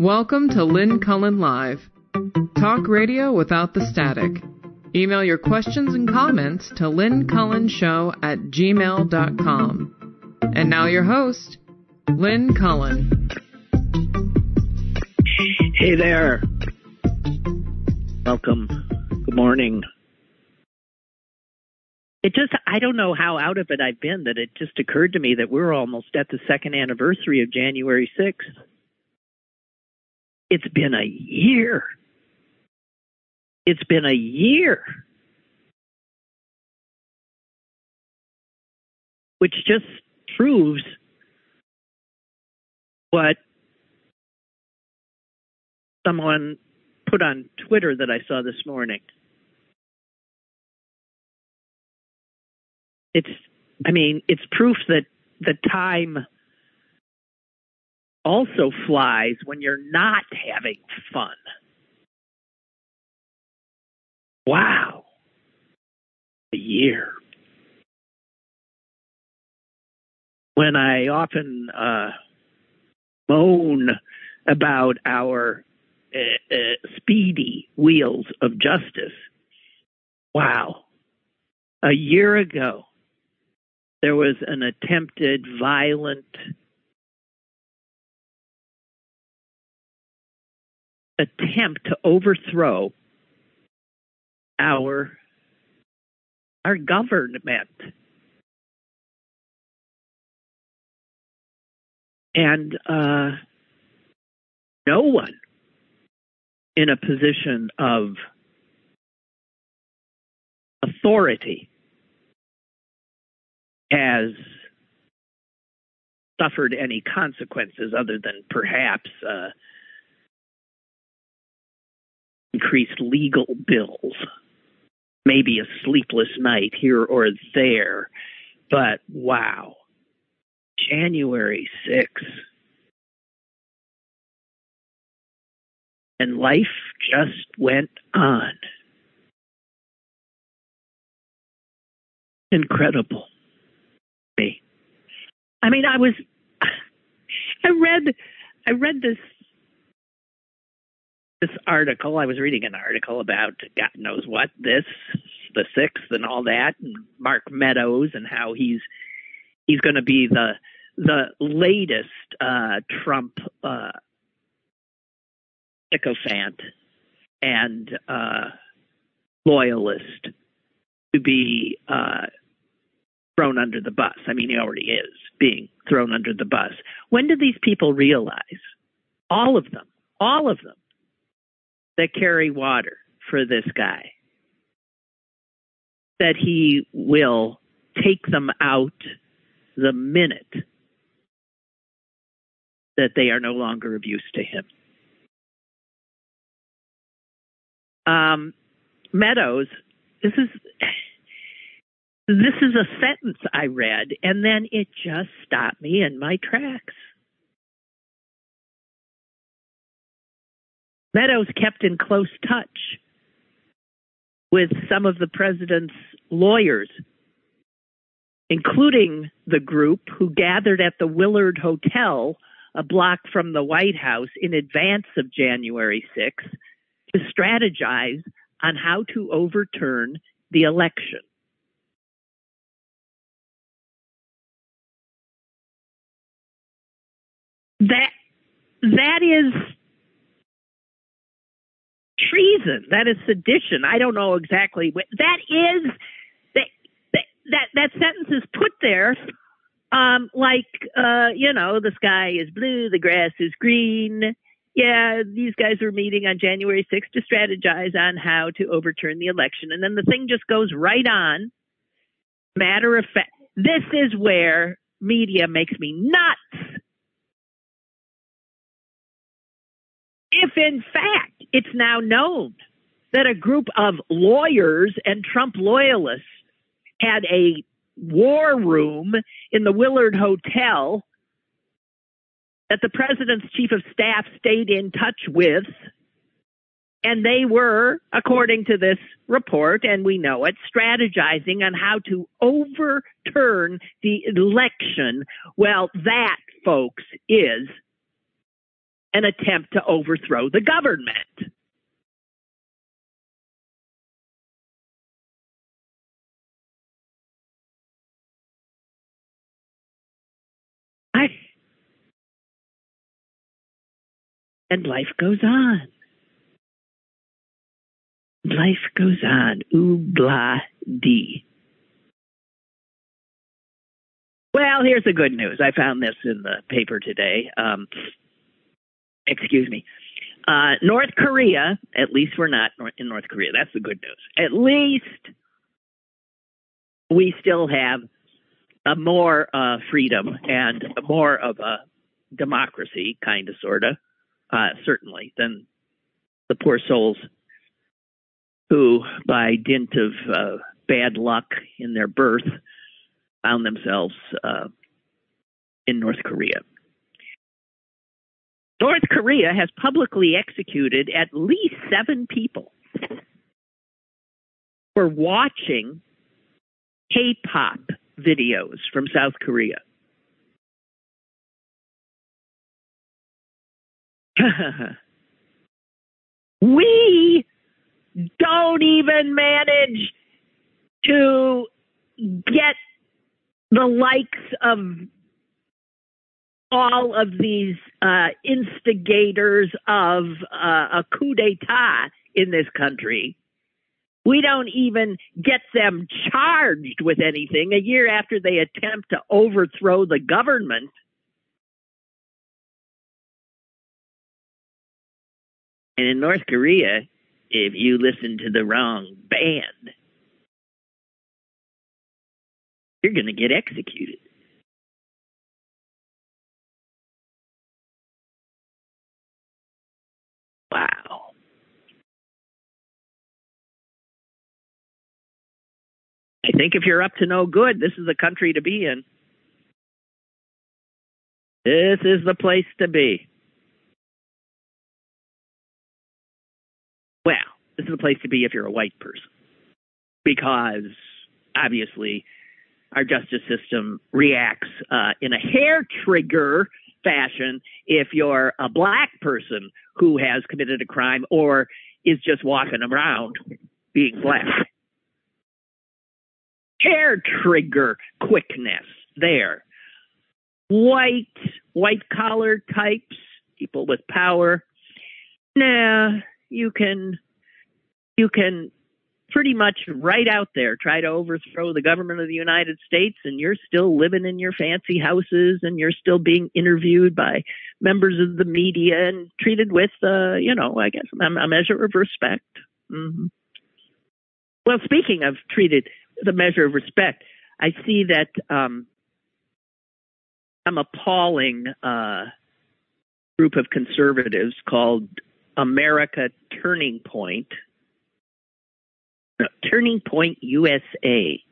Welcome to Lynn Cullen Live. Talk radio without the static. Email your questions and comments to lynncullenshow at gmail.com. And now your host, Lynn Cullen. Hey there. Welcome. Good morning. It just, I don't know how out of it I've been that it just occurred to me that we're almost at the second anniversary of January 6th. It's been a year. It's been a year. Which just proves what someone put on Twitter that I saw this morning. It's, I mean, it's proof that the time also flies when you're not having fun. Wow. A year. When I often uh, moan about our uh, uh, speedy wheels of justice, wow. A year ago, there was an attempted violent attempt to overthrow our our government. And uh, no one in a position of authority has suffered any consequences other than perhaps uh, increased legal bills, maybe a sleepless night here or there. But wow, January 6th. And life just went on. Incredible. I mean, I was, I read, I read this this article. I was reading an article about God knows what this, the sixth, and all that, and Mark Meadows and how he's he's going to be the the latest uh, Trump uh, sycophant and uh, loyalist to be uh, thrown under the bus. I mean, he already is being thrown under the bus. When do these people realize? All of them, all of them, that carry water for this guy. That he will take them out the minute that they are no longer of use to him. Um, Meadows, this is this is a sentence I read, and then it just stopped me in my tracks. Meadows kept in close touch with some of the president's lawyers, including the group who gathered at the Willard Hotel a block from the White House in advance of January 6th to strategize on how to overturn the election. That that is treason. That is sedition. I don't know exactly what that is. That that that sentence is put there, um, like uh, you know, the sky is blue, the grass is green. Yeah, these guys are meeting on January 6th to strategize on how to overturn the election, and then the thing just goes right on. Matter of fact, this is where media makes me nuts. If in fact it's now known that a group of lawyers and Trump loyalists had a war room in the Willard Hotel that the president's chief of staff stayed in touch with. And they were, according to this report, and we know it, strategizing on how to overturn the election. Well, that, folks, is an attempt to overthrow the government. I, and life goes on. Life goes on. Ooh, blah, dee. Well, here's the good news. I found this in the paper today. Um, excuse me. Uh, North Korea, at least we're not in North Korea. That's the good news. At least we still have a more uh, freedom and more of a democracy, kind of, sort of, uh, certainly, than the poor souls who, by dint of uh, bad luck in their birth, found themselves uh, in North Korea. North Korea has publicly executed at least seven people for watching K pop videos from South Korea. we don't even manage to get the likes of all of these uh, instigators of uh, a coup d'etat in this country. We don't even get them charged with anything a year after they attempt to overthrow the government. And in North Korea, if you listen to the wrong band, you're going to get executed. Wow. I think if you're up to no good, this is the country to be in. This is the place to be. Well, this is the place to be if you're a white person. Because obviously our justice system reacts uh, in a hair trigger fashion if you're a black person who has committed a crime or is just walking around being black. Hair trigger quickness there. White, white collar types, people with power. Nah, you can, you can pretty much right out there try to overthrow the government of the United States and you're still living in your fancy houses and you're still being interviewed by members of the media and treated with, uh, you know, I guess a, measure of respect. Mm-hmm. Well, speaking of treated with a measure of respect, I see that um, some appalling uh, group of conservatives called America Turning Point – Turning Point USA.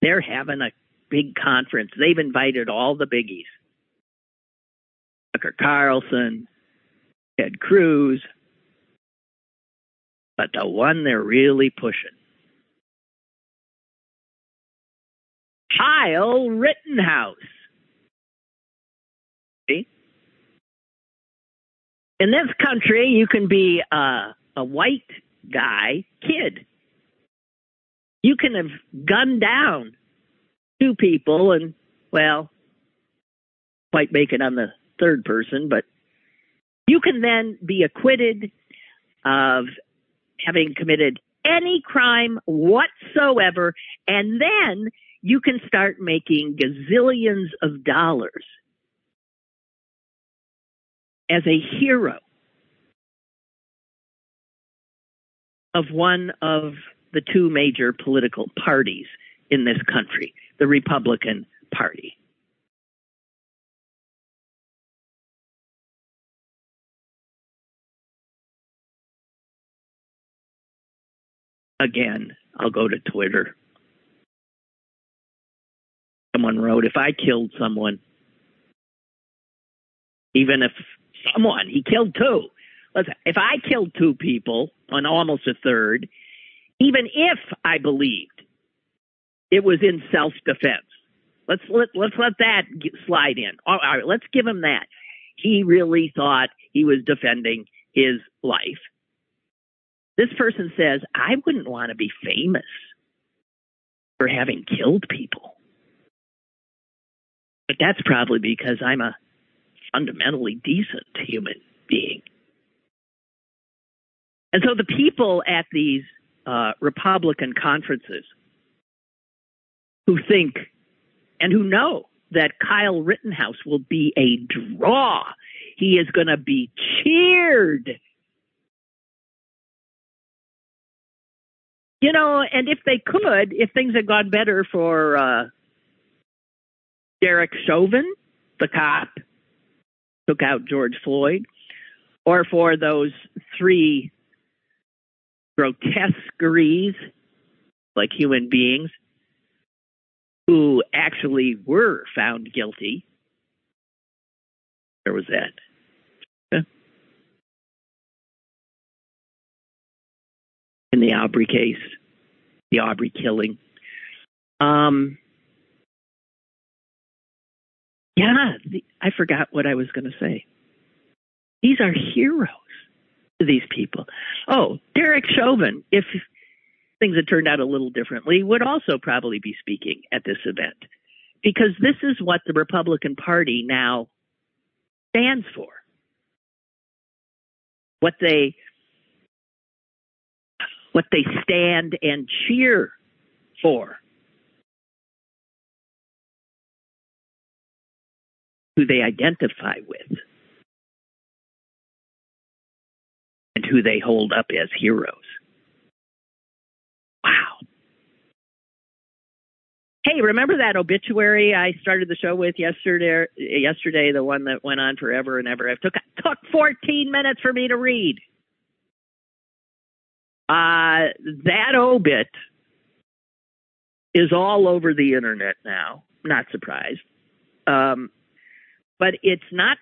They're having a big conference. They've invited all the biggies. Tucker Carlson, Ted Cruz. But the one they're really pushing. Kyle Rittenhouse. See? In this country, you can be a, a white guy, kid, you can have gunned down two people and, well, quite make it on the third person, but you can then be acquitted of having committed any crime whatsoever, and then you can start making gazillions of dollars as a hero of one of the two major political parties in this country, the Republican Party. Again, I'll go to Twitter. Someone wrote, if I killed someone, even if someone, he killed two. Listen, if I killed two people on almost a third, even if I believed it was in self defense. Let's let let's let that slide in. All right, let's give him that. he really thought he was defending his life. This person says, I wouldn't want to be famous for having killed people. But that's probably because I'm a fundamentally decent human being. And so the people at these uh, Republican conferences who think and who know that Kyle Rittenhouse will be a draw, he is going to be cheered. You know, and if they could, if things had gone better for uh, Derek Chauvin, the cop, took out George Floyd, or for those three grotesqueries, like human beings, who actually were found guilty. Where was that? In the Arbery case, the Arbery killing. Um, yeah, the, I forgot what I was going to say. These are heroes to these people. Oh, Derek Chauvin, if things had turned out a little differently, would also probably be speaking at this event because this is what the Republican Party now stands for. What they what they stand and cheer for. Who they identify with. And who they hold up as heroes. Wow. Hey, remember that obituary I started the show with yesterday? Yesterday, the one that went on forever and ever. It took took 14 minutes for me to read. Uh, that obit is all over the internet now. Not surprised, um, but it's not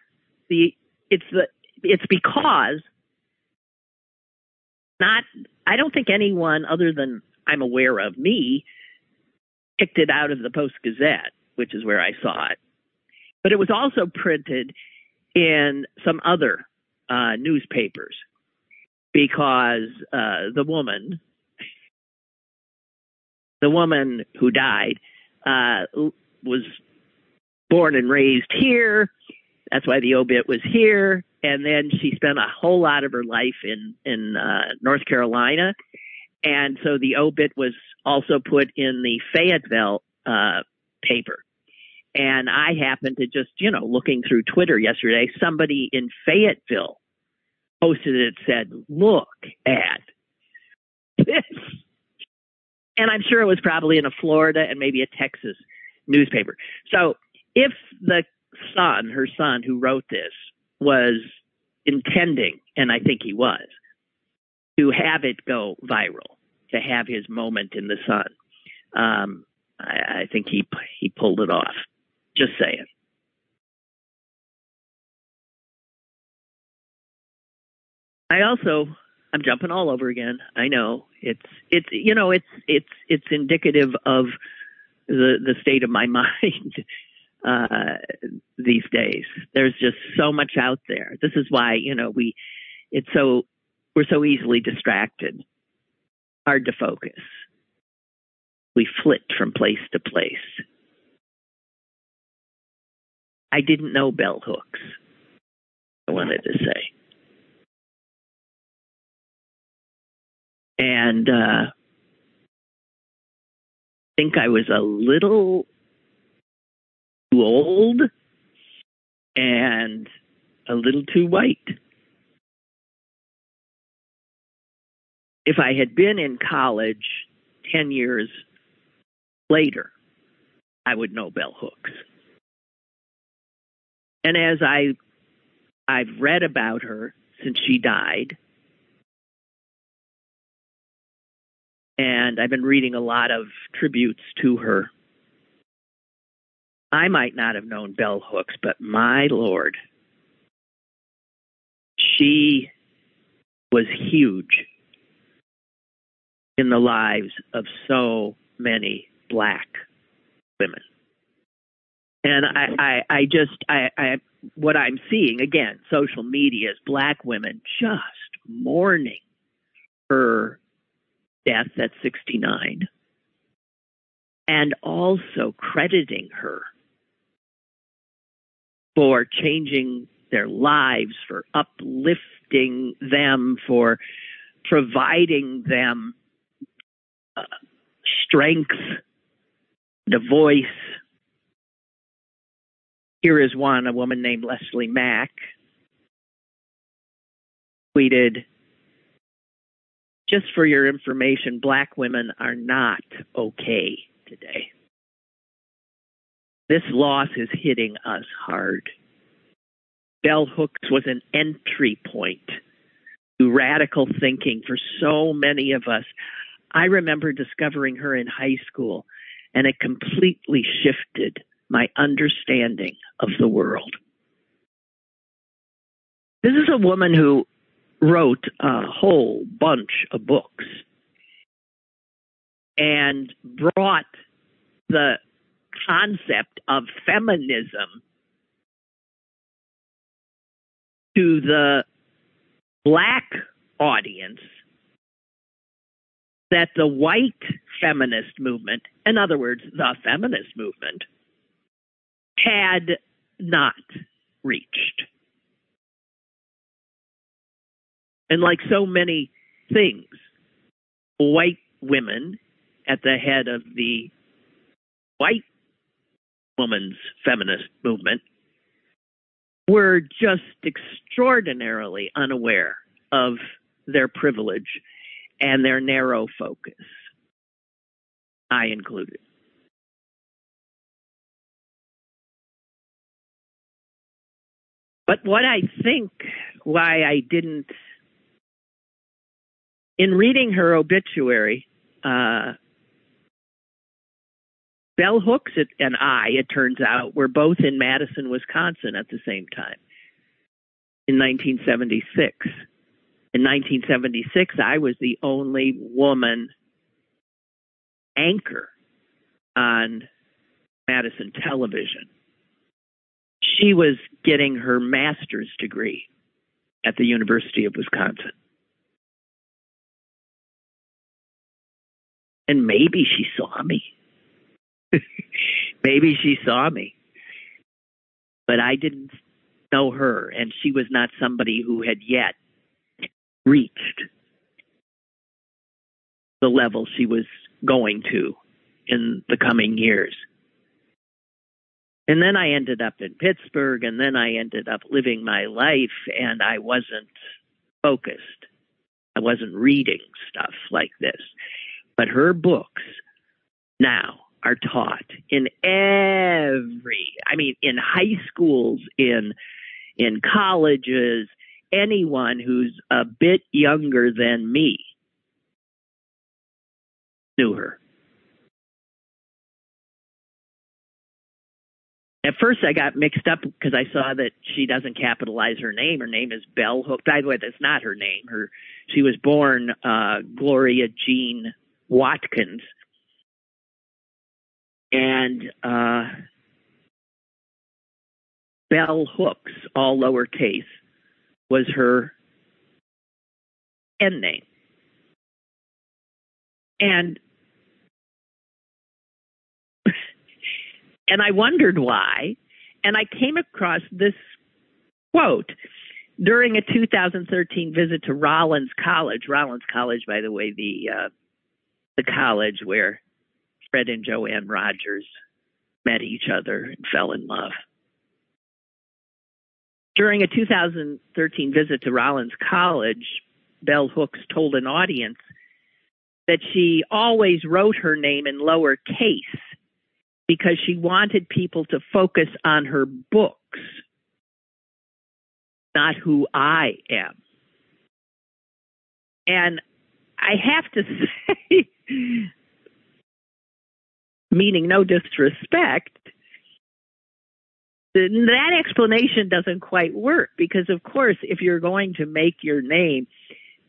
the. It's the. It's because not. I don't think anyone other than I'm aware of, me, picked it out of the Post Gazette, which is where I saw it. But it was also printed in some other uh, newspapers because uh, the woman, the woman who died, uh, was born and raised here. That's why the obit was here. And then she spent a whole lot of her life in in uh, North Carolina and so the obit was also put in the Fayetteville uh, paper. And I happened to just, you know, looking through Twitter yesterday, somebody in Fayetteville posted it, said, look at this. And I'm sure it was probably in a Florida and maybe a Texas newspaper. So if the son, her son who wrote this, was intending, and I think he was, to have it go viral, to have his moment in the sun. Um, I, I think he he pulled it off. Just saying. I also I'm jumping all over again. I know it's it's you know it's it's it's indicative of the the state of my mind uh, these days. There's just so much out there. This is why you know we it's so we're so easily distracted, hard to focus. We flit from place to place. I didn't know bell hooks. I wanted to say. And uh, I think I was a little too old and a little too white. if I had been in college 10 years later, I would know bell hooks. And as I I've read about her since she died, and I've been reading a lot of tributes to her. I might not have known bell hooks, but my lord, she was huge in the lives of so many black women. And I, I, I just, I, I, what I'm seeing again, social media is black women just mourning her death at 69 and also crediting her for changing their lives, for uplifting them, for providing them uh, strength, the voice. Here is one, a woman named Leslie Mack tweeted, just for your information, black women are not okay today. This loss is hitting us hard. Bell Hooks was an entry point to radical thinking for so many of us. I remember discovering her in high school, and it completely shifted my understanding of the world. This is a woman who wrote a whole bunch of books and brought the concept of feminism to the black audience that the white feminist movement, in other words, the feminist movement, had not reached. And like so many things, white women at the head of the white woman's feminist movement were just extraordinarily unaware of their privilege and their narrow focus. I included. But what I think why I didn't, in reading her obituary, uh, Bell Hooks and I, it turns out, were both in Madison, Wisconsin at the same time in 1976. In 1976, I was the only woman anchor on Madison television. She was getting her master's degree at the University of Wisconsin. And maybe she saw me. Maybe she saw me, but I didn't know her, and she was not somebody who had yet reached the level she was going to in the coming years. And then I ended up in Pittsburgh, and then I ended up living my life, and I wasn't focused. I wasn't reading stuff like this. But her books now are taught in every i mean in high schools in in colleges anyone who's a bit younger than me knew her at first I got mixed up because I saw that she doesn't capitalize her name. Her name is Bell Hook. By the way, that's not her name. Her she was born uh, Gloria Jean Watkins and uh, Bell Hooks, all lowercase, was her end name. And and I wondered why, and I came across this quote during a 2013 visit to Rollins College. Rollins College, by the way, the uh, the college where Fred and Joanne Rogers met each other and fell in love. During a 2013 visit to Rollins College, Bell Hooks told an audience that she always wrote her name in lower case because she wanted people to focus on her books, not who I am. And I have to say, meaning no disrespect, that explanation doesn't quite work because, of course, if you're going to make your name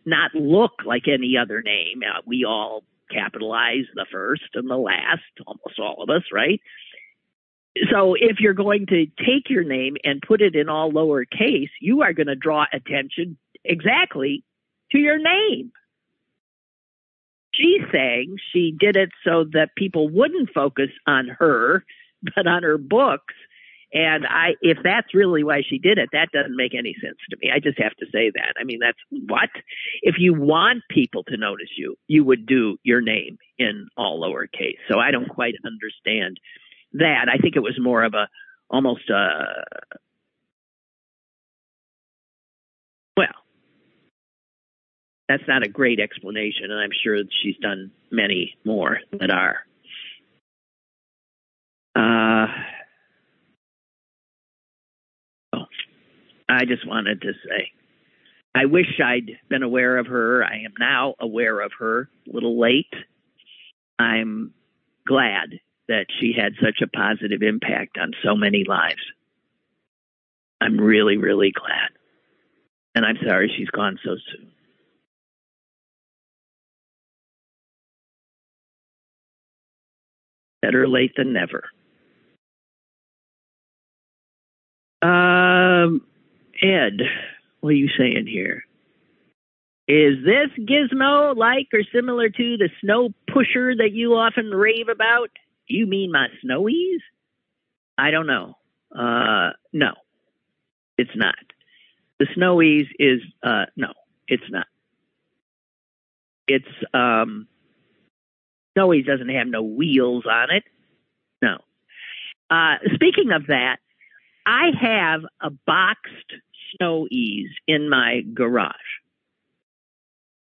not look like any other name, uh, we all capitalize the first and the last, almost all of us, right? so if you're going to take your name and put it in all lowercase, you are going to draw attention exactly to your name. She's saying she did it so that people wouldn't focus on her, but on her books. And I, if that's really why she did it, that doesn't make any sense to me. I just have to say that. I mean, that's what? If you want people to notice you, you would do your name in all lowercase. So I don't quite understand that. I think it was more of a, almost a, well, that's not a great explanation, and I'm sure she's done many more that are. Uh, oh, I just wanted to say, I wish I'd been aware of her. I am now aware of her, a little late. I'm glad that she had such a positive impact on so many lives. I'm really, really glad. And I'm sorry she's gone so soon. Better late than never. Um, Ed, what are you saying here? Is this gizmo like or similar to the snow pusher that you often rave about? You mean my snowies? I don't know. Uh, no, it's not. The snowies is, uh, no, it's not. It's, um, Snowy doesn't have no wheels on it. No. Uh, speaking of that, I have a boxed snow ease in my garage.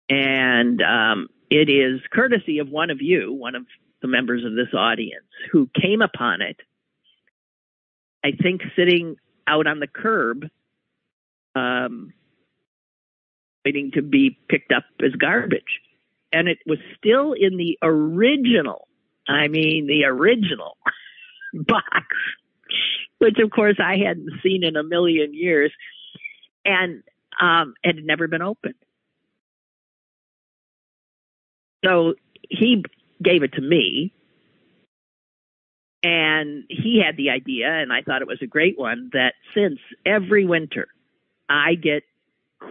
And um, it is courtesy of one of you, one of the members of this audience, who came upon it, I think sitting out on the curb, um, waiting to be picked up as garbage and it was still in the original, I mean, the original box, which of course I hadn't seen in a million years, and um, it had never been opened. So he gave it to me, and he had the idea, and I thought it was a great one, that since every winter I get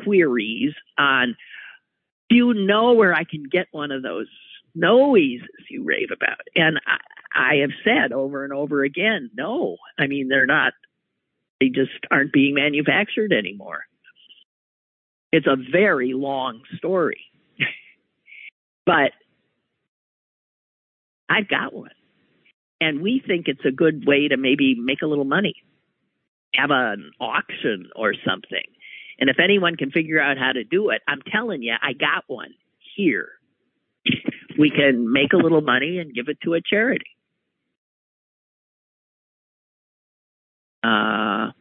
queries on you know where I can get one of those snowies you rave about? And I, I have said over and over again, no. I mean, they're not, they just aren't being manufactured anymore. It's a very long story. but I've got one. And we think it's a good way to maybe make a little money, have an auction or something. And if anyone can figure out how to do it, I'm telling you, I got one here. we can make a little money and give it to a charity. Uh,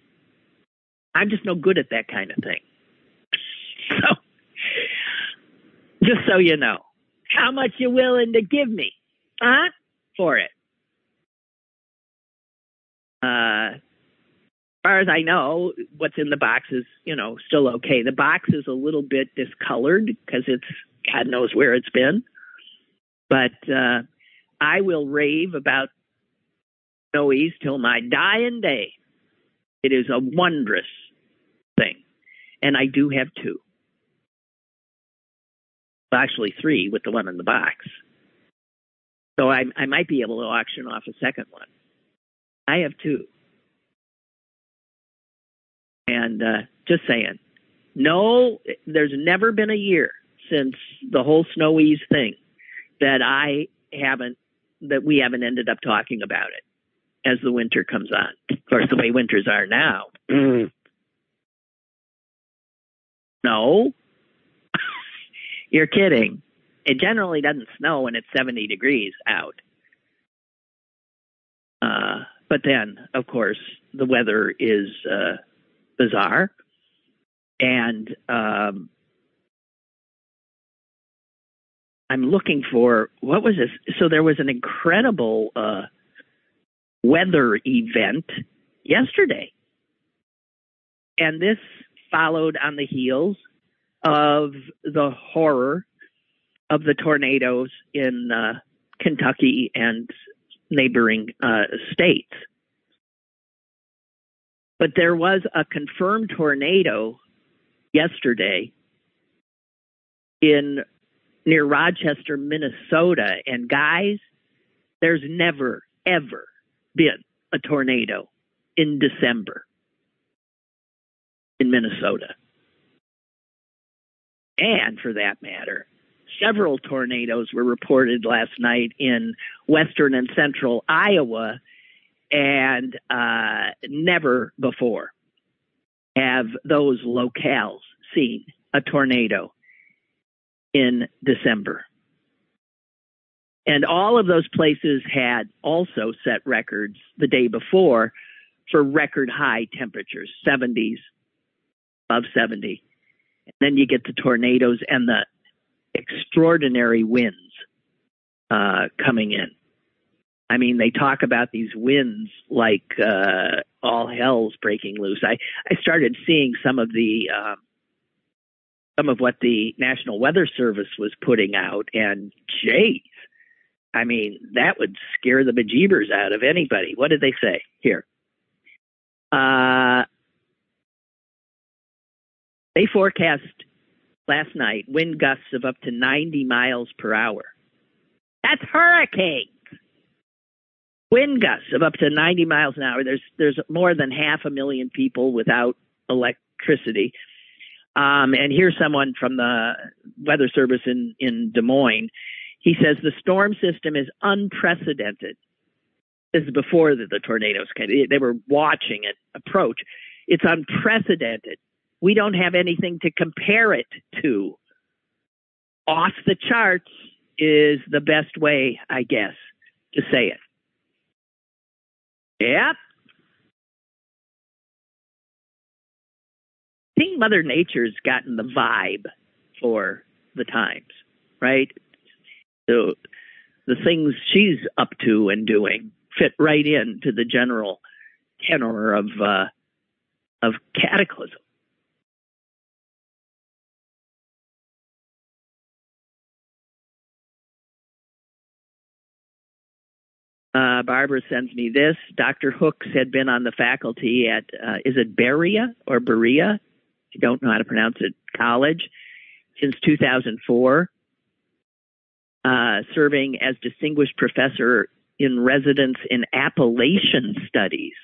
I'm just no good at that kind of thing. So, just so you know, how much you willing to give me, huh, for it? Uh, far as I know, what's in the box is, you know, still okay. The box is a little bit discolored because it's God knows where it's been. But uh, I will rave about snowies till my dying day. It is a wondrous thing. And I do have two. Well, actually, three with the one in the box. So I, I might be able to auction off a second one. I have two. And uh, just saying, no, there's never been a year since the whole snowies thing that I haven't, that we haven't ended up talking about it as the winter comes on. Of course, the way winters are now. Mm. No, you're kidding. It generally doesn't snow when it's 70 degrees out. Uh, but then, of course, the weather is uh, bizarre. And um, I'm looking for what was this? So there was an incredible uh, weather event yesterday. And this followed on the heels of the horror of the tornadoes in uh, Kentucky and neighboring uh, states. But there was a confirmed tornado yesterday in near Rochester, Minnesota. And guys, there's never, ever been a tornado in December in Minnesota. And for that matter, several tornadoes were reported last night in western and central Iowa, and uh, never before have those locales seen a tornado in December. And all of those places had also set records the day before for record high temperatures, 70s, above 70. And then you get the tornadoes and the extraordinary winds uh, coming in. I mean, they talk about these winds like uh, all hell's breaking loose. I, I started seeing some of the uh, some of what the National Weather Service was putting out, and geez, I mean, that would scare the bejeebers out of anybody. What did they say here? Uh, they forecast last night wind gusts of up to 90 miles per hour. That's hurricanes. Wind gusts of up to 90 miles an hour. There's there's more than half a million people without electricity. Um, and here's someone from the Weather Service in, in Des Moines. He says the storm system is unprecedented. This is before the, the tornadoes came. They were watching it approach. It's unprecedented we don't have anything to compare it to. Off the charts is the best way, I guess, to say it. Yep. I think Mother Nature's gotten the vibe for the times, right? So the things she's up to and doing fit right into the general tenor of uh, of cataclysm. Uh, Barbara sends me this. Dr. Hooks had been on the faculty at, uh, is it Berea or Berea? I don't know how to pronounce it, college since 2004, uh, serving as distinguished professor in residence in Appalachian studies.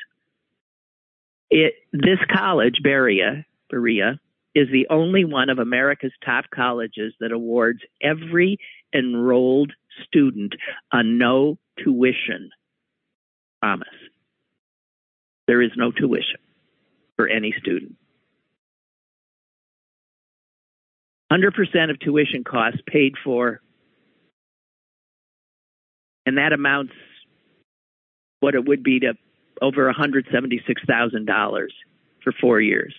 It, this college, Berea, Berea, is the only one of America's top colleges that awards every enrolled student a no tuition promise. There is no tuition for any student. 100% of tuition costs paid for, and that amounts what it would be to over $176,000 for four years.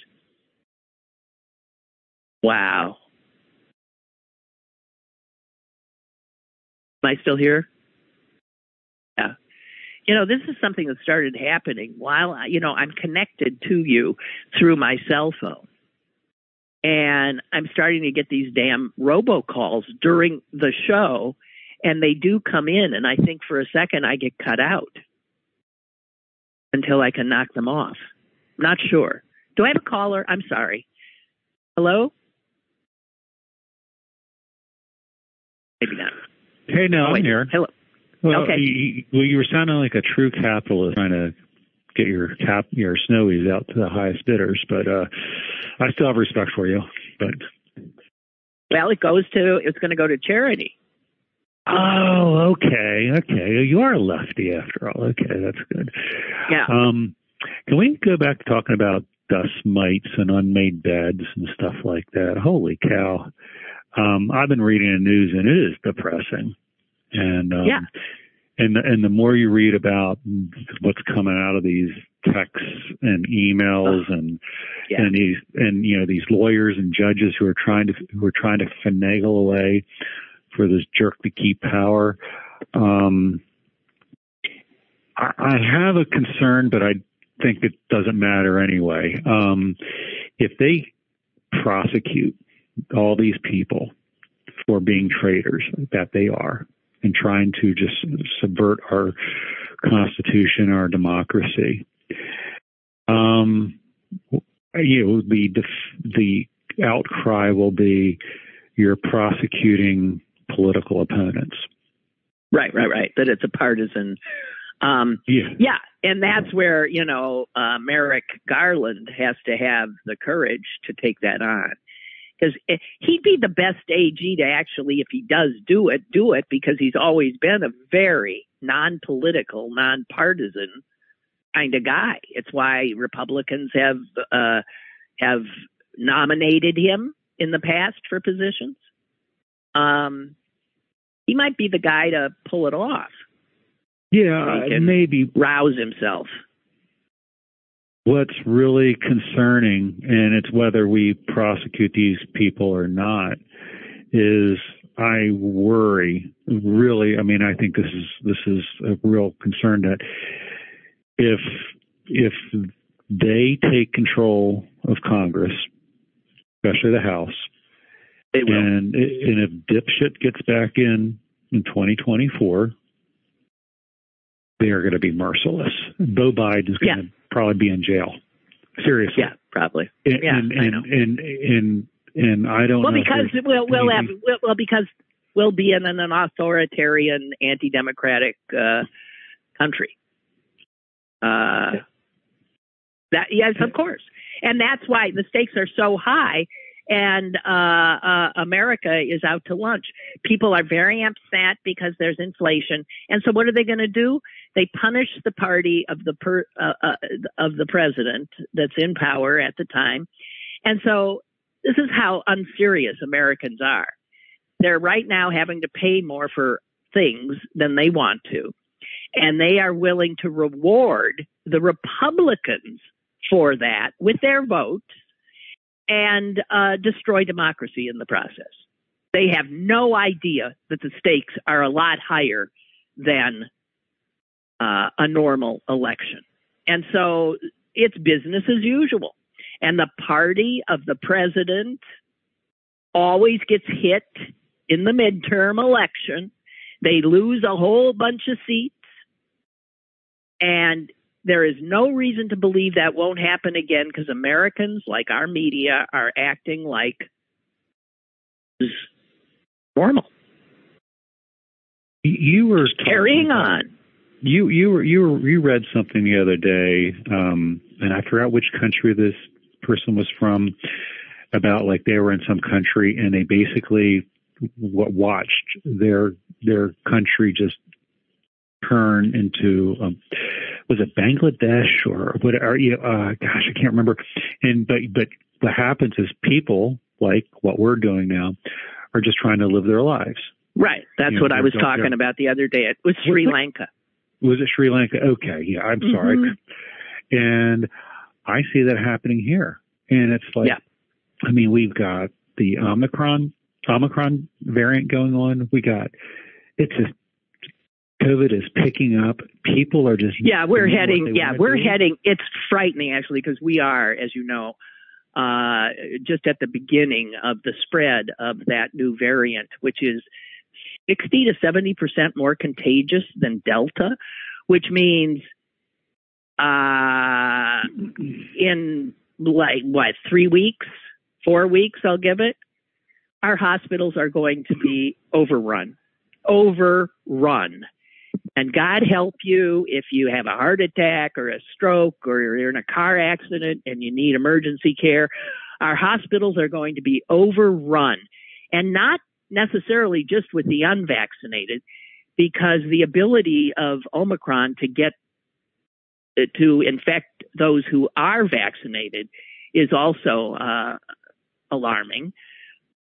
Wow. Am I still here? Yeah. You know, this is something that started happening while, you know, I'm connected to you through my cell phone. And I'm starting to get these damn robocalls during the show, and they do come in, and I think for a second I get cut out until I can knock them off. Not sure. Do I have a caller? I'm sorry. Hello? Hey, no, oh, I'm here. Hello. Well, okay. You, well, you were sounding like a true capitalist trying to get your cap your snowies out to the highest bidders, but uh I still have respect for you. But well, it goes to it's going to go to charity. Oh, okay, okay. You are a lefty after all. Okay, that's good. Yeah. Um, can we go back to talking about dust mites and unmade beds and stuff like that? Holy cow! Um, I've been reading the news and it is depressing. And um, yeah. And the, and the more you read about what's coming out of these texts and emails and yeah. and these and you know these lawyers and judges who are trying to who are trying to finagle away for this jerk to keep power. Um, I, I have a concern, but I think it doesn't matter anyway. Um, if they prosecute all these people for being traitors that they are and trying to just subvert our constitution, our democracy. um, you know, the the outcry will be you're prosecuting political opponents. Right, right, right. That it's a partisan. Um, yeah. Yeah, and that's where you know uh, Merrick Garland has to have the courage to take that on because he'd be the best AG to actually, if he does do it, do it because he's always been a very non-political, non-partisan kind of guy. It's why Republicans have uh, have nominated him in the past for positions. Um, he might be the guy to pull it off. Yeah, and maybe rouse himself. What's really concerning, and it's whether we prosecute these people or not, is I worry really. I mean, I think this is this is a real concern that if if they take control of Congress, especially the House, and and if dipshit gets back in in 2024, they are going to be merciless. Bo Biden is going yeah. to probably be in jail. Seriously. Yeah, probably. And, yeah, and, and, and, and, and I don't well, because we'll, we'll have, well, because we'll be in an authoritarian, anti-democratic, uh, country. Uh, that, yes, of course. And that's why the stakes are so high and uh, uh, America is out to lunch. People are very upset because there's inflation, and so what are they going to do? They punish the party of the per, uh, uh, of the president that's in power at the time, and so this is how unserious Americans are. They're right now having to pay more for things than they want to, and they are willing to reward the Republicans for that with their votes and uh, destroy democracy in the process. They have no idea that the stakes are a lot higher than uh, a normal election. And so it's business as usual. And the party of the president always gets hit in the midterm election. They lose a whole bunch of seats. And there is no reason to believe that won't happen again because Americans, like our media, are acting like normal. You were carrying on. You you were you were you read something the other day, um, and I forgot which country this person was from. About like they were in some country and they basically watched their their country just turn into um, was it Bangladesh or what are you uh gosh I can't remember. And but but what happens is people like what we're doing now are just trying to live their lives. Right. That's you what know, I was talking about the other day. It was Sri was Lanka. Was it Sri Lanka? Okay. Yeah I'm mm-hmm. sorry and I see that happening here. And it's like yeah. I mean we've got the Omicron Omicron variant going on. We got it's a COVID is picking up. People are just yeah. We're heading yeah. We're do. heading. It's frightening actually because we are, as you know, uh, just at the beginning of the spread of that new variant, which is 60 to 70 percent more contagious than Delta, which means uh, in like what three weeks, four weeks, I'll give it. Our hospitals are going to be overrun, overrun and God help you if you have a heart attack or a stroke or you're in a car accident and you need emergency care. Our hospitals are going to be overrun and not necessarily just with the unvaccinated because the ability of Omicron to get to infect those who are vaccinated is also uh, alarming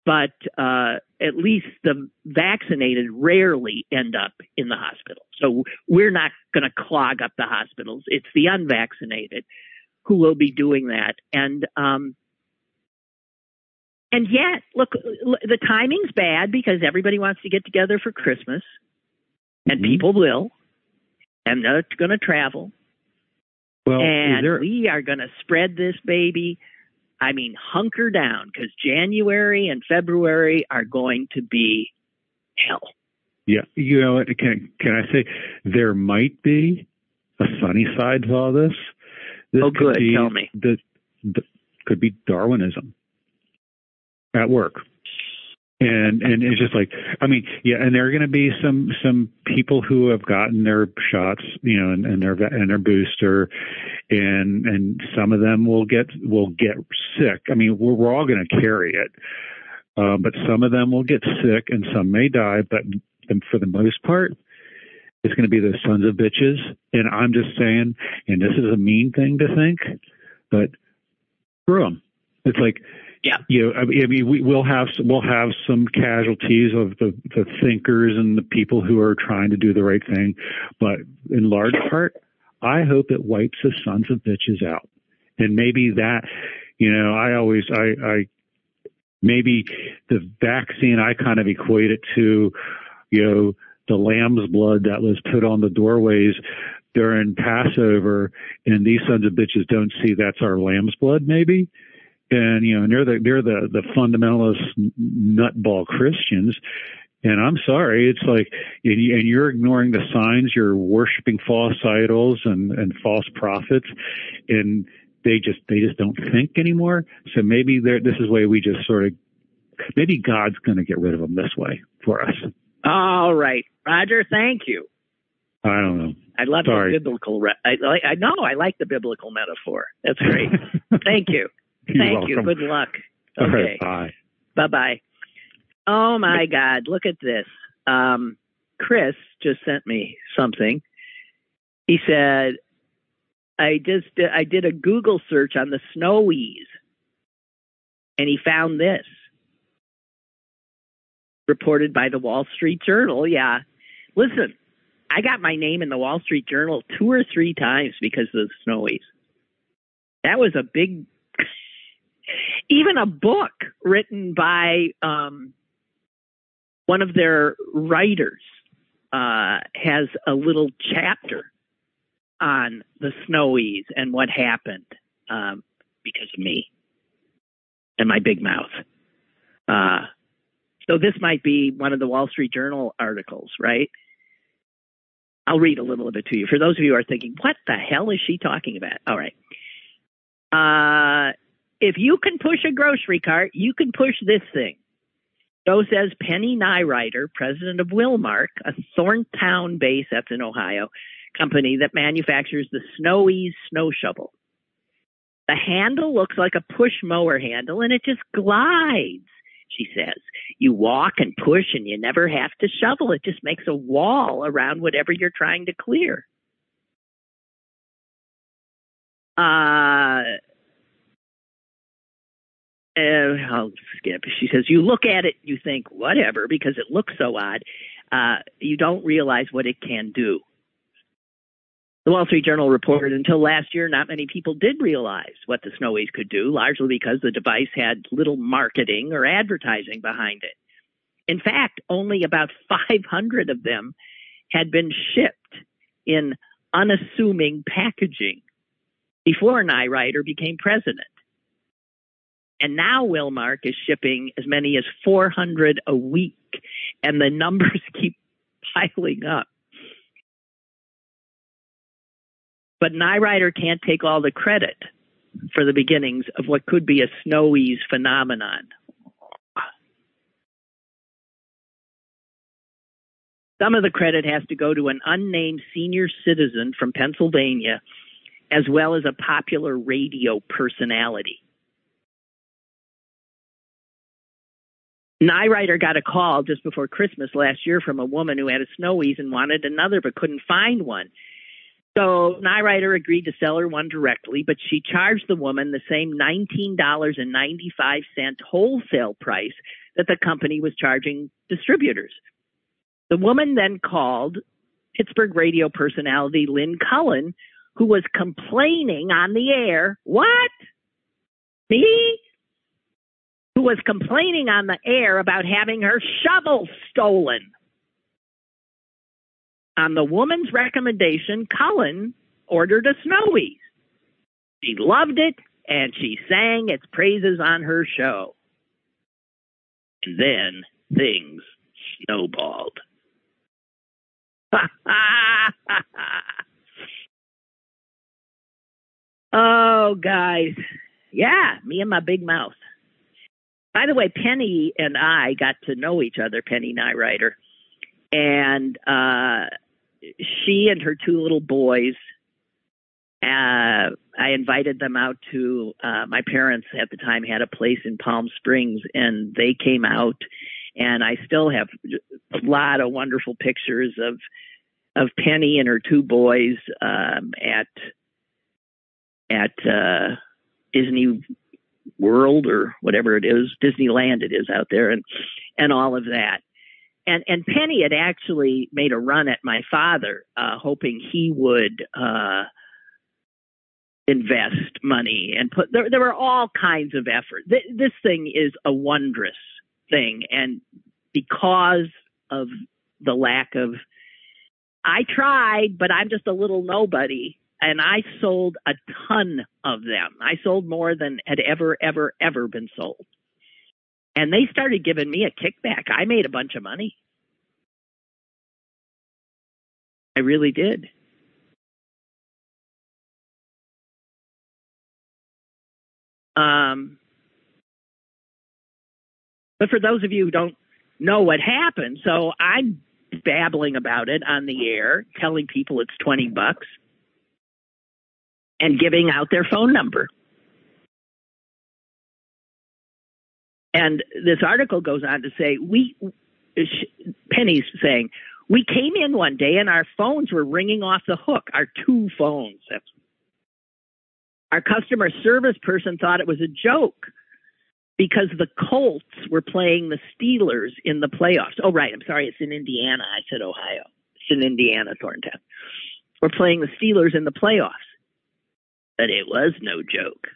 but uh, at least the vaccinated rarely end up in the hospital. So we're not going to clog up the hospitals. It's the unvaccinated who will be doing that. And um, and yet, look, the timing's bad because everybody wants to get together for Christmas, and mm-hmm. people will, and they're going to travel. Well, and there... we are going to spread this baby I mean, hunker down because January and February are going to be hell. Yeah, you know, can can I say there might be a sunny side to all this? This oh, good. Be Tell me. Could be Darwinism at work. And and it's just like I mean yeah and there are going to be some some people who have gotten their shots you know and, and their and their booster and and some of them will get will get sick. I mean we're, we're all going to carry it uh, but some of them will get sick and some may die but for the most part it's going to be the sons of bitches. And I'm just saying and this is a mean thing to think but screw them it's like yeah. You know, I mean, we, will have we'll have some casualties of the, the thinkers and the people who are trying to do the right thing, but in large part, I hope it wipes the sons of bitches out. And maybe that, you know, I always, I, I, maybe the vaccine I kind of equate it to, you know, the lamb's blood that was put on the doorways during Passover, and these sons of bitches don't see that's our lamb's blood, maybe and you know, and they're the they're the the fundamentalist nutball Christians. And I'm sorry, it's like, and you're ignoring the signs. You're worshiping false idols and and false prophets, and they just they just don't think anymore. So maybe this is the way we just sort of, maybe God's going to get rid of them this way for us. All right, Roger. Thank you. I don't know. I love Sorry. the biblical. Re- I, I know. I like the biblical metaphor. That's great. Thank you. You're Thank welcome. you. Good luck. Okay. right, bye. Bye bye. Oh my God. Look at this. Um, Chris just sent me something. He said, I just I did a Google search on the snowies and he found this. Reported by the Wall Street Journal. Yeah. Listen, I got my name in the Wall Street Journal two or three times because of the snowies. That was a big even a book written by um, one of their writers uh, has a little chapter on the snowies and what happened um, because of me and my big mouth. Uh, so this might be one of the Wall Street Journal articles, right? I'll read a little of it to you. For those of you who are thinking, what the hell is she talking about? All right. Uh, if you can push a grocery cart, you can push this thing. So says Penny Nyrider, president of Wilmark, a Thorntown based, that's in Ohio, company that manufactures the Snowies snow shovel. The handle looks like a push mower handle and it just glides, she says. You walk and push and you never have to shovel. It just makes a wall around whatever you're trying to clear. Uh, uh, I'll skip. She says, You look at it, you think, whatever, because it looks so odd. Uh, you don't realize what it can do. The Wall Street Journal reported until last year, not many people did realize what the Snowies could do, largely because the device had little marketing or advertising behind it. In fact, only about 500 of them had been shipped in unassuming packaging before Nyrider became president. And now Wilmark is shipping as many as 400 a week, and the numbers keep piling up. But Nyrider can't take all the credit for the beginnings of what could be a snowies phenomenon. Some of the credit has to go to an unnamed senior citizen from Pennsylvania, as well as a popular radio personality. Nyrider got a call just before Christmas last year from a woman who had a snowies and wanted another but couldn't find one. So Nyrider agreed to sell her one directly, but she charged the woman the same $19.95 wholesale price that the company was charging distributors. The woman then called Pittsburgh radio personality Lynn Cullen, who was complaining on the air. What? Me? Who was complaining on the air about having her shovel stolen. On the woman's recommendation, Cullen ordered a Snowies. She loved it and she sang its praises on her show. And then things snowballed. Oh, guys. Yeah, me and my big mouth. By the way, Penny and I got to know each other, Penny Nyrider. And uh, she and her two little boys, uh, I invited them out to, uh, my parents at the time had a place in Palm Springs, and they came out. And I still have a lot of wonderful pictures of of Penny and her two boys um, at at uh, Disney World or whatever it is, Disneyland it is out there, and and all of that. And and Penny had actually made a run at my father, uh, hoping he would uh, invest money and put. There, there were all kinds of effort. Th- this thing is a wondrous thing, and because of the lack of I tried, but I'm just a little nobody. And I sold a ton of them. I sold more than had ever, ever, ever been sold. And they started giving me a kickback. I made a bunch of money. I really did. Um, but for those of you who don't know what happened, so I'm babbling about it on the air, telling people it's 20 bucks and giving out their phone number. And this article goes on to say, we, Penny's saying, we came in one day and our phones were ringing off the hook, our two phones. Our customer service person thought it was a joke because the Colts were playing the Steelers in the playoffs. Oh, right. I'm sorry. It's in Indiana. I said Ohio. It's in Indiana, Thornton. We're playing the Steelers in the playoffs. But it was no joke.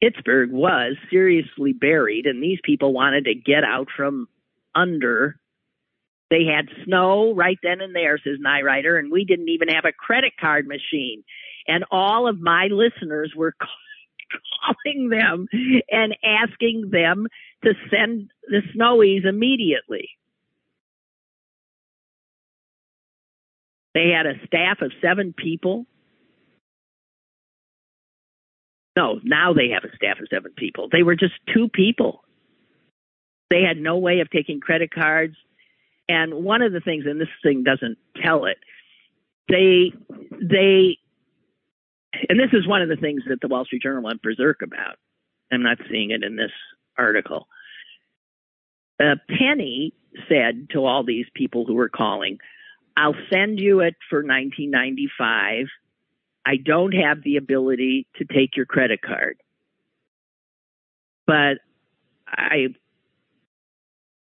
Pittsburgh was seriously buried, and these people wanted to get out from under. They had snow right then and there, says Nyrider, and we didn't even have a credit card machine. And all of my listeners were calling them and asking them to send the snowies immediately. They had a staff of seven people. No, now they have a staff of seven people. They were just two people. They had no way of taking credit cards. And one of the things, and this thing doesn't tell it, they they and this is one of the things that the Wall Street Journal went berserk about. I'm not seeing it in this article. Uh, Penny said to all these people who were calling, I'll send you it for 1995. I don't have the ability to take your credit card. But I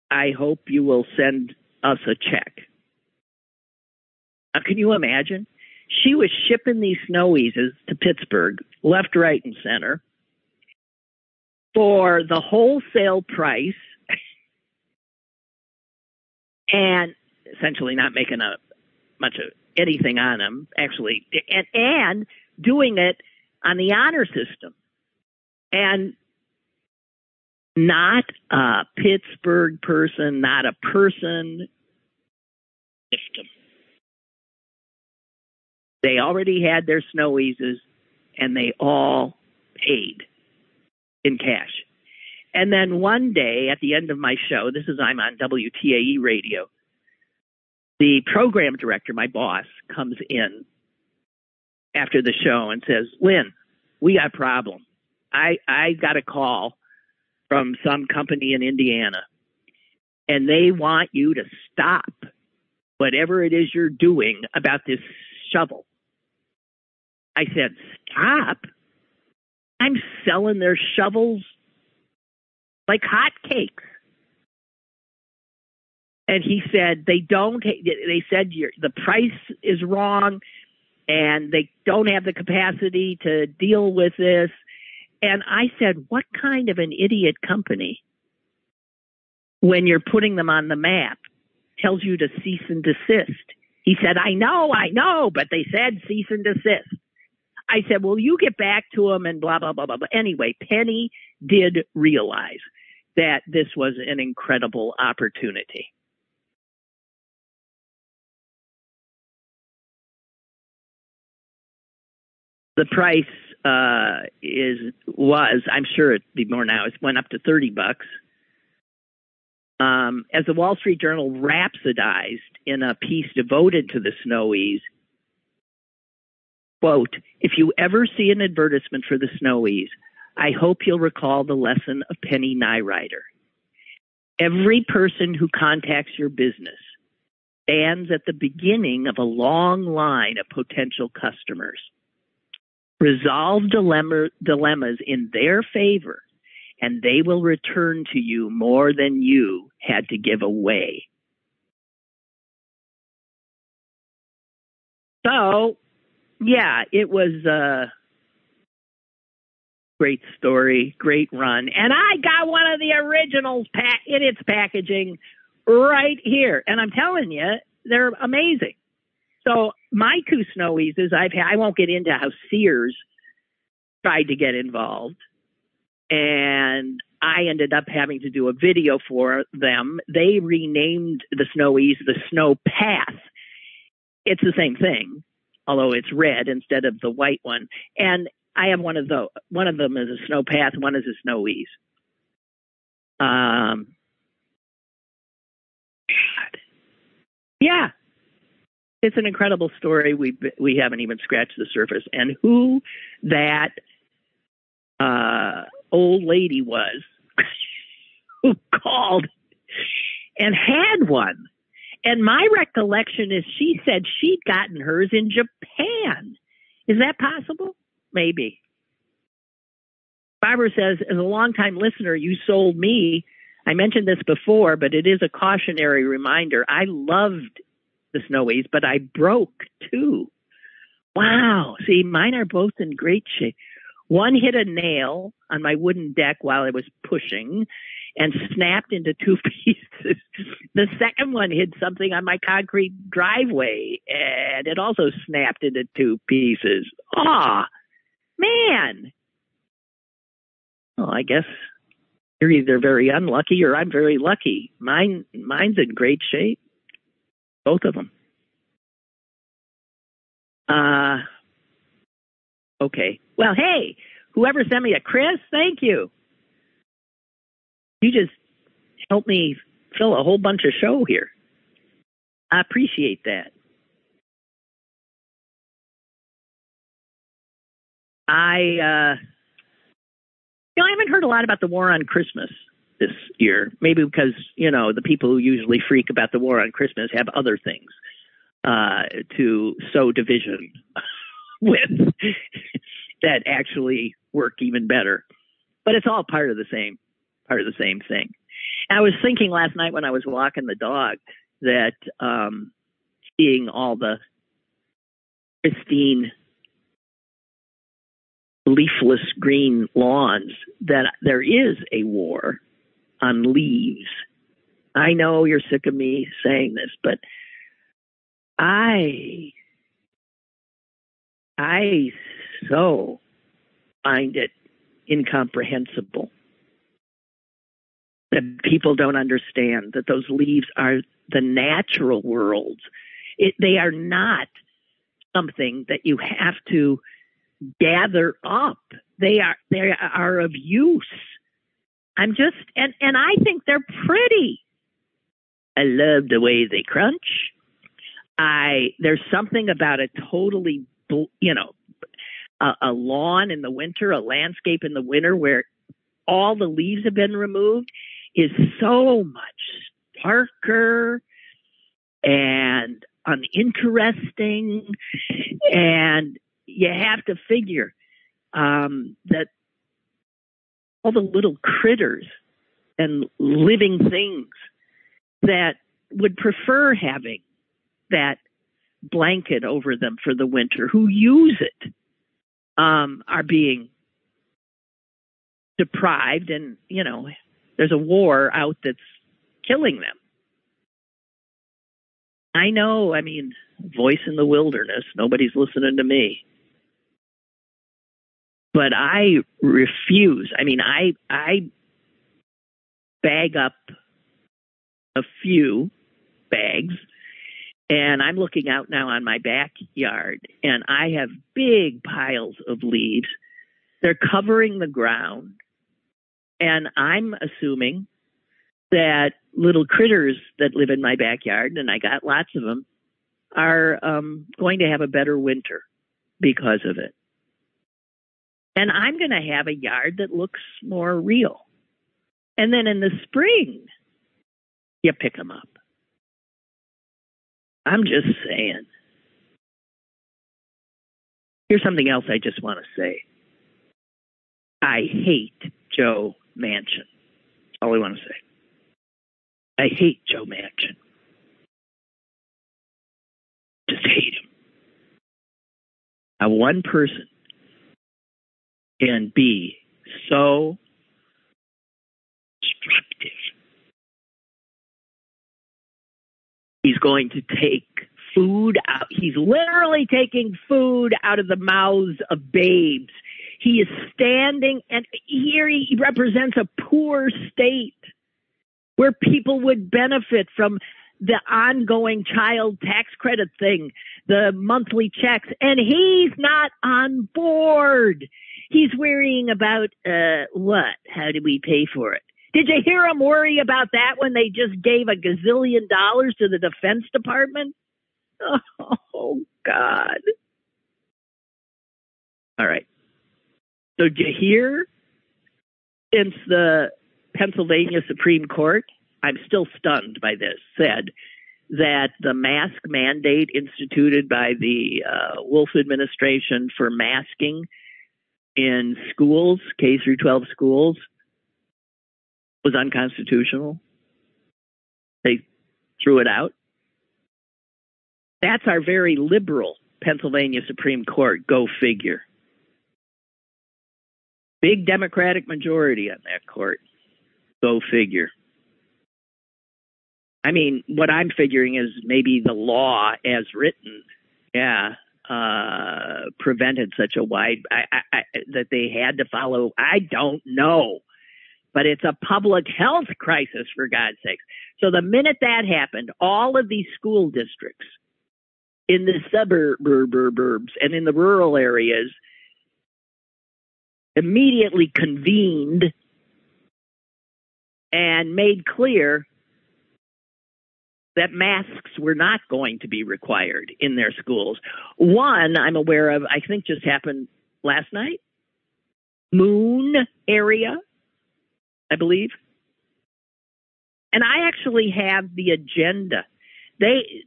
I hope you will send us a check. Now, can you imagine? She was shipping these snowies to Pittsburgh, left, right, and center for the wholesale price and essentially not making a much of anything on them actually and and doing it on the honor system and not a Pittsburgh person, not a person system. They already had their snowies and they all paid in cash. And then one day at the end of my show, this is I'm on WTAE radio, the program director, my boss, comes in after the show and says, Lynn, we got a problem. I, I got a call from some company in Indiana and they want you to stop whatever it is you're doing about this shovel. I said, Stop. I'm selling their shovels like hotcakes. And he said, They don't, they said the price is wrong and they don't have the capacity to deal with this. And I said, What kind of an idiot company, when you're putting them on the map, tells you to cease and desist? He said, I know, I know, but they said cease and desist. I said, well, you get back to them and blah, blah, blah, blah, blah. Anyway, Penny did realize that this was an incredible opportunity. The price uh, is was I'm sure it'd be more now. It went up to thirty bucks. Um, as the Wall Street Journal rhapsodized in a piece devoted to the Snowies, quote, if you ever see an advertisement for the Snowies, I hope you'll recall the lesson of Penny Nyrider. Every person who contacts your business stands at the beginning of a long line of potential customers. Resolve dilemma, dilemmas in their favor, and they will return to you more than you had to give away. So, yeah, it was a great story, great run. And I got one of the originals in its packaging right here. And I'm telling you, they're amazing. So my two snowies is I've I won't get into how Sears tried to get involved. And I ended up having to do a video for them. They renamed the snowies the snow path. It's the same thing, although it's red instead of the white one. And I have one of the One of them is a snow path. One is a snow ease. Um. Yeah, it's an incredible story. We we haven't even scratched the surface, and who that uh, old lady was who called and had one. And my recollection is she said she'd gotten hers in Japan. Is that possible? maybe. Barbara says, as a longtime listener, you sold me. I mentioned this before, but it is a cautionary reminder. I loved the Snowies, but I broke two. Wow. See, mine are both in great shape. One hit a nail on my wooden deck while I was pushing and snapped into two pieces. the second one hit something on my concrete driveway and it also snapped into two pieces. Ah, man. Well, I guess you're either very unlucky or I'm very lucky. Mine, mine's in great shape. Both of them. Uh, okay. Well, hey, whoever sent me a Chris, thank you. You just helped me fill a whole bunch of show here. I appreciate that. I, uh, you know, I haven't heard a lot about the war on Christmas this year. Maybe because you know the people who usually freak about the war on Christmas have other things uh, to sow division with that actually work even better. But it's all part of the same part of the same thing. And I was thinking last night when I was walking the dog that um, seeing all the pristine leafless green lawns that there is a war on leaves. I know you're sick of me saying this, but I I so find it incomprehensible that people don't understand that those leaves are the natural world. It, they are not something that you have to gather up. They are they are of use. I'm just and and I think they're pretty. I love the way they crunch. I there's something about a totally you know a, a lawn in the winter, a landscape in the winter where all the leaves have been removed is so much darker and uninteresting and you have to figure um, that all the little critters and living things that would prefer having that blanket over them for the winter, who use it, um, are being deprived, and you know, there's a war out that's killing them. I know, I mean, voice in the wilderness, nobody's listening to me but I refuse. I mean, I I bag up a few bags and I'm looking out now on my backyard and I have big piles of leaves They're covering the ground. And I'm assuming that little critters that live in my backyard, and I got lots of them, are um, going to have a better winter because of it. And I'm going to have a yard that looks more real. And then in the spring, you pick them up. I'm just saying. Here's something else I just want to say. I hate Joe Manchin. That's all I want to say. I hate Joe Manchin. Just hate him. Now, one person can be so destructive. He's going to take food out. He's literally taking food out of the mouths of babes. He is standing, and here he represents a poor state where people would benefit from the ongoing child tax credit thing, the monthly checks, and he's not on board. He's worrying about uh, what? How do we pay for it? Did you hear him worry about that when they just gave a gazillion dollars to the Defense Department? Oh, God. All right. So, did you hear since the Pennsylvania Supreme Court, I'm still stunned by this, said that the mask mandate instituted by the uh, Wolf administration for masking in schools, K through 12 schools, was unconstitutional. They threw it out. That's our very liberal Pennsylvania Supreme Court. Go figure. Big Democratic majority on that court. Go figure. I mean, what I'm figuring is maybe the law as written, yeah, uh, prevented such a wide I, I, I, that they had to follow. I don't know, but it's a public health crisis for God's sakes. So the minute that happened, all of these school districts in the suburbs and in the rural areas immediately convened and made clear that masks were not going to be required in their schools. One I'm aware of, I think just happened last night. Moon area, I believe. And I actually have the agenda. They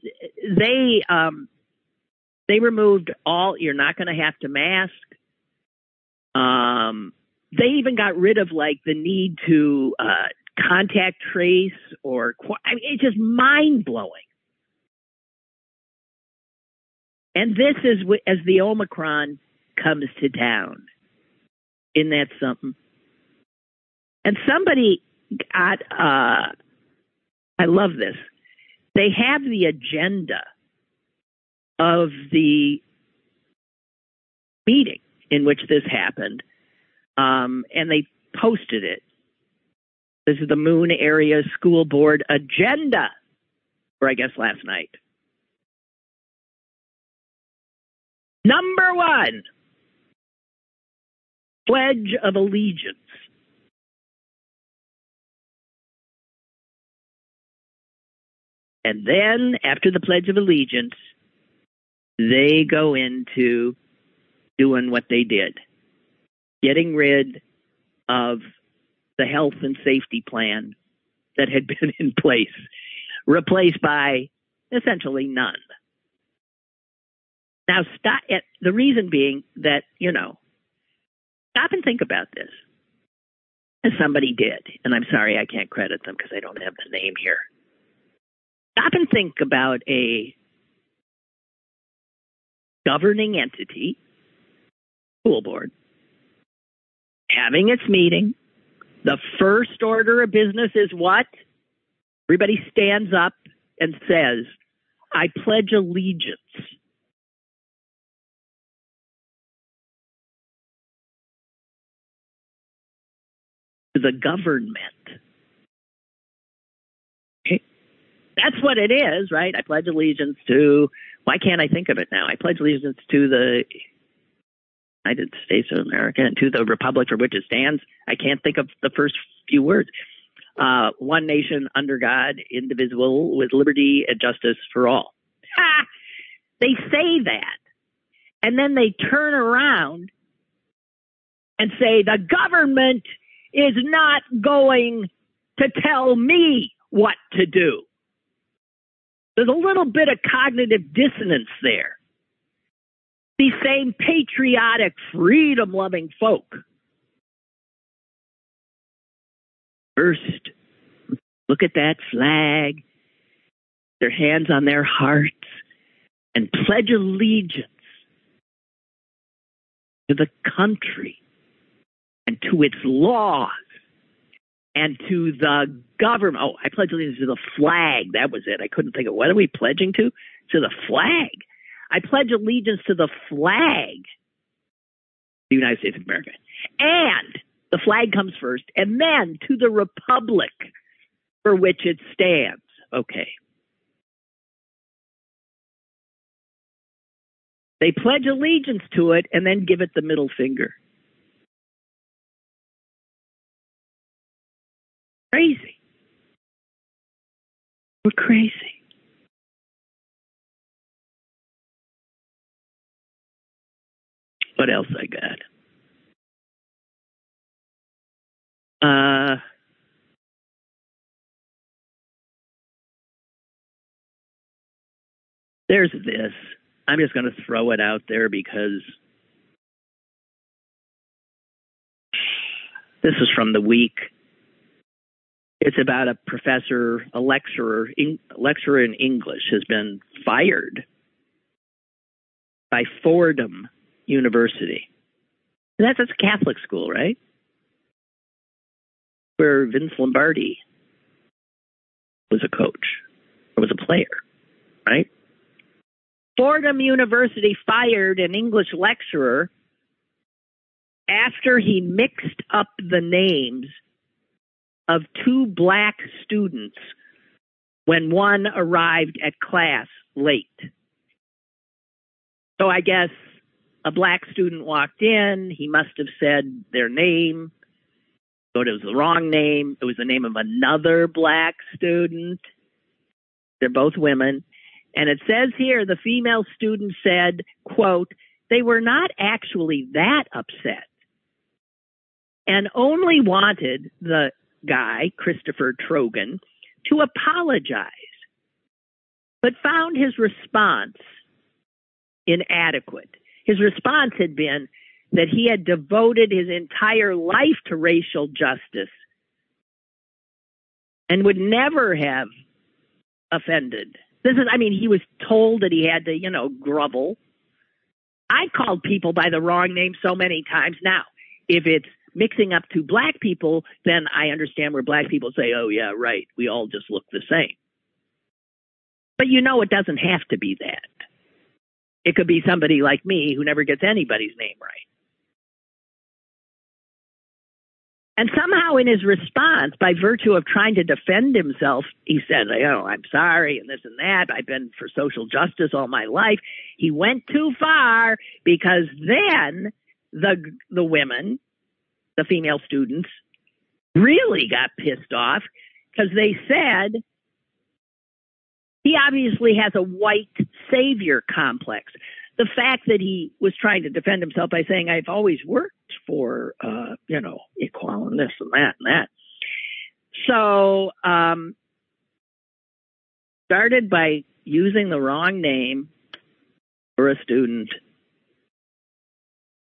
they um they removed all you're not going to have to mask. Um they even got rid of like the need to uh contact trace or I mean, it's just mind blowing. And this is as the Omicron comes to town. Isn't that something? And somebody got, uh, I love this. They have the agenda of the meeting in which this happened, um, and they posted it this is the Moon Area School Board agenda for, I guess, last night. Number one, Pledge of Allegiance. And then, after the Pledge of Allegiance, they go into doing what they did getting rid of the health and safety plan that had been in place, replaced by essentially none. Now, stop. The reason being that you know, stop and think about this. As somebody did, and I'm sorry I can't credit them because I don't have the name here. Stop and think about a governing entity, school board, having its meeting, the first order of business is what? Everybody stands up and says, I pledge allegiance. To the government. Okay. That's what it is, right? I pledge allegiance to, why can't I think of it now? I pledge allegiance to the United States of America and to the republic for which it stands. I can't think of the first few words. Uh, one nation under God, indivisible, with liberty and justice for all. They say that. And then they turn around and say the government is not going to tell me what to do. There's a little bit of cognitive dissonance there. These same patriotic, freedom loving folk. First, look at that flag, their hands on their hearts, and pledge allegiance to the country and to its laws and to the government. Oh, I pledge allegiance to the flag. That was it. I couldn't think of what are we pledging to? To the flag. I pledge allegiance to the flag, the United States of America. And the flag comes first, and then to the republic for which it stands. Okay. They pledge allegiance to it and then give it the middle finger. Crazy. We're crazy. What else I got? Uh, there's this. I'm just going to throw it out there because this is from the week. It's about a professor, a lecturer, in, lecturer in English has been fired by Fordham University. That's a Catholic school, right? Where Vince Lombardi was a coach or was a player, right? Fordham University fired an English lecturer after he mixed up the names of two black students when one arrived at class late. So I guess a black student walked in. He must have said their name, but it was the wrong name. It was the name of another black student. They're both women. And it says here the female student said, quote, they were not actually that upset and only wanted the guy, Christopher Trogan, to apologize, but found his response inadequate. His response had been that he had devoted his entire life to racial justice and would never have offended. This is, I mean, he was told that he had to, you know, grovel. I called people by the wrong name so many times now. If it's mixing up two black people, then I understand where black people say, oh, yeah, right, we all just look the same. But you know, it doesn't have to be that. It could be somebody like me who never gets anybody's name right. And somehow in his response, by virtue of trying to defend himself, he said, Oh, I'm sorry, and this and that. I've been for social justice all my life. He went too far because then the, the women the female students really got pissed off because they said he obviously has a white savior complex. The fact that he was trying to defend himself by saying, I've always worked for, uh, you know, equality, and this and that and that. So, um, started by using the wrong name for a student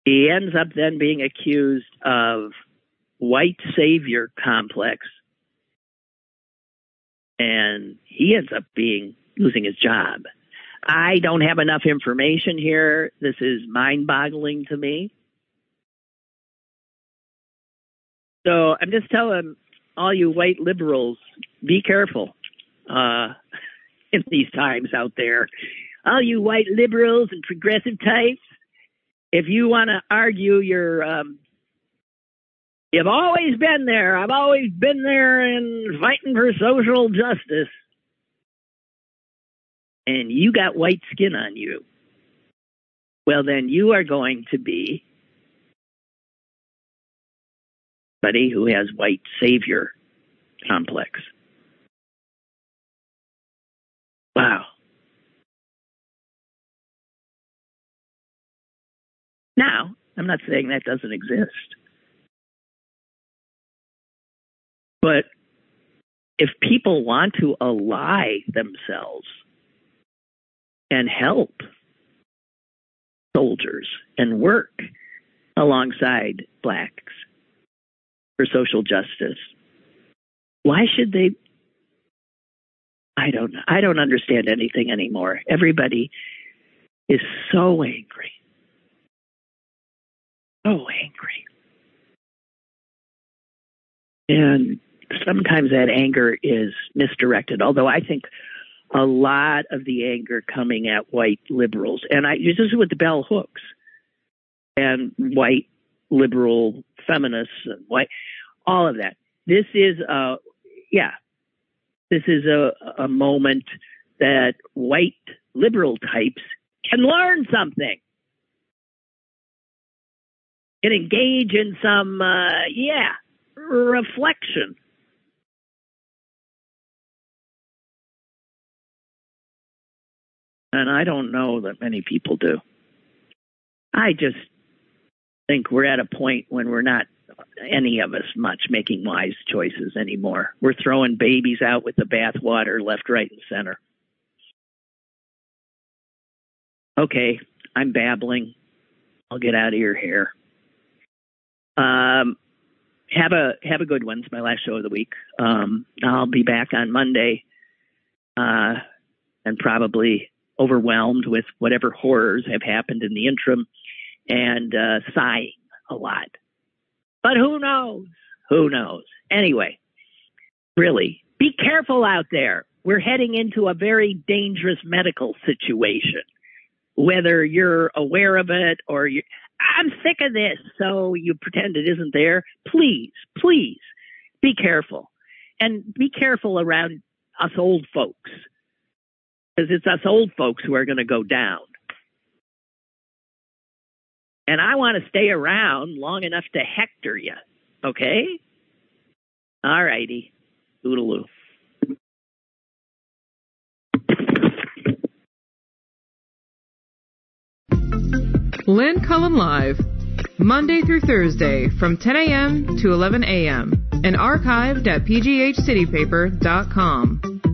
he ends up then being accused of white savior complex. And he ends up being losing his job. I don't have enough information here. This is mind boggling to me. So I'm just telling all you white liberals, be careful uh, in these times out there. All you white liberals and progressive types, if you want to argue your um, You've always been there. I've always been there and fighting for social justice. And you got white skin on you. Well, then you are going to be somebody who has white savior complex. Wow. Now, I'm not saying that doesn't exist. But if people want to ally themselves and help soldiers and work alongside blacks for social justice, why should they? I don't. I don't understand anything anymore. Everybody is so angry, so angry, and sometimes that anger is misdirected. Although I think a lot of the anger coming at white liberals, and I this is with the bell hooks and white liberal feminists and white, all of that. This is a yeah, this is a a moment that white liberal types can learn something. Can engage in some, uh, yeah, reflection And I don't know that many people do. I just think we're at a point when we're not any of us much making wise choices anymore. We're throwing babies out with the bathwater left, right, and center. Okay, I'm babbling. I'll get out of your hair. Um, have a have a good one. It's my last show of the week. Um, I'll be back on Monday, uh, and probably overwhelmed with whatever horrors have happened in the interim and uh, sighing a lot. But who knows? Who knows? Anyway, really, be careful out there. We're heading into a very dangerous medical situation. Whether you're aware of it or you, I'm sick of this, so you pretend it isn't there. Please, please be careful. And be careful around us old folks because it's us old folks who are going to go down. And I want to stay around long enough to hector you. Okay? All righty. Oodaloo. Lynn Cullen Live, Monday through Thursday from 10 a.m. to 11 a.m. and archived at pghcitypaper.com.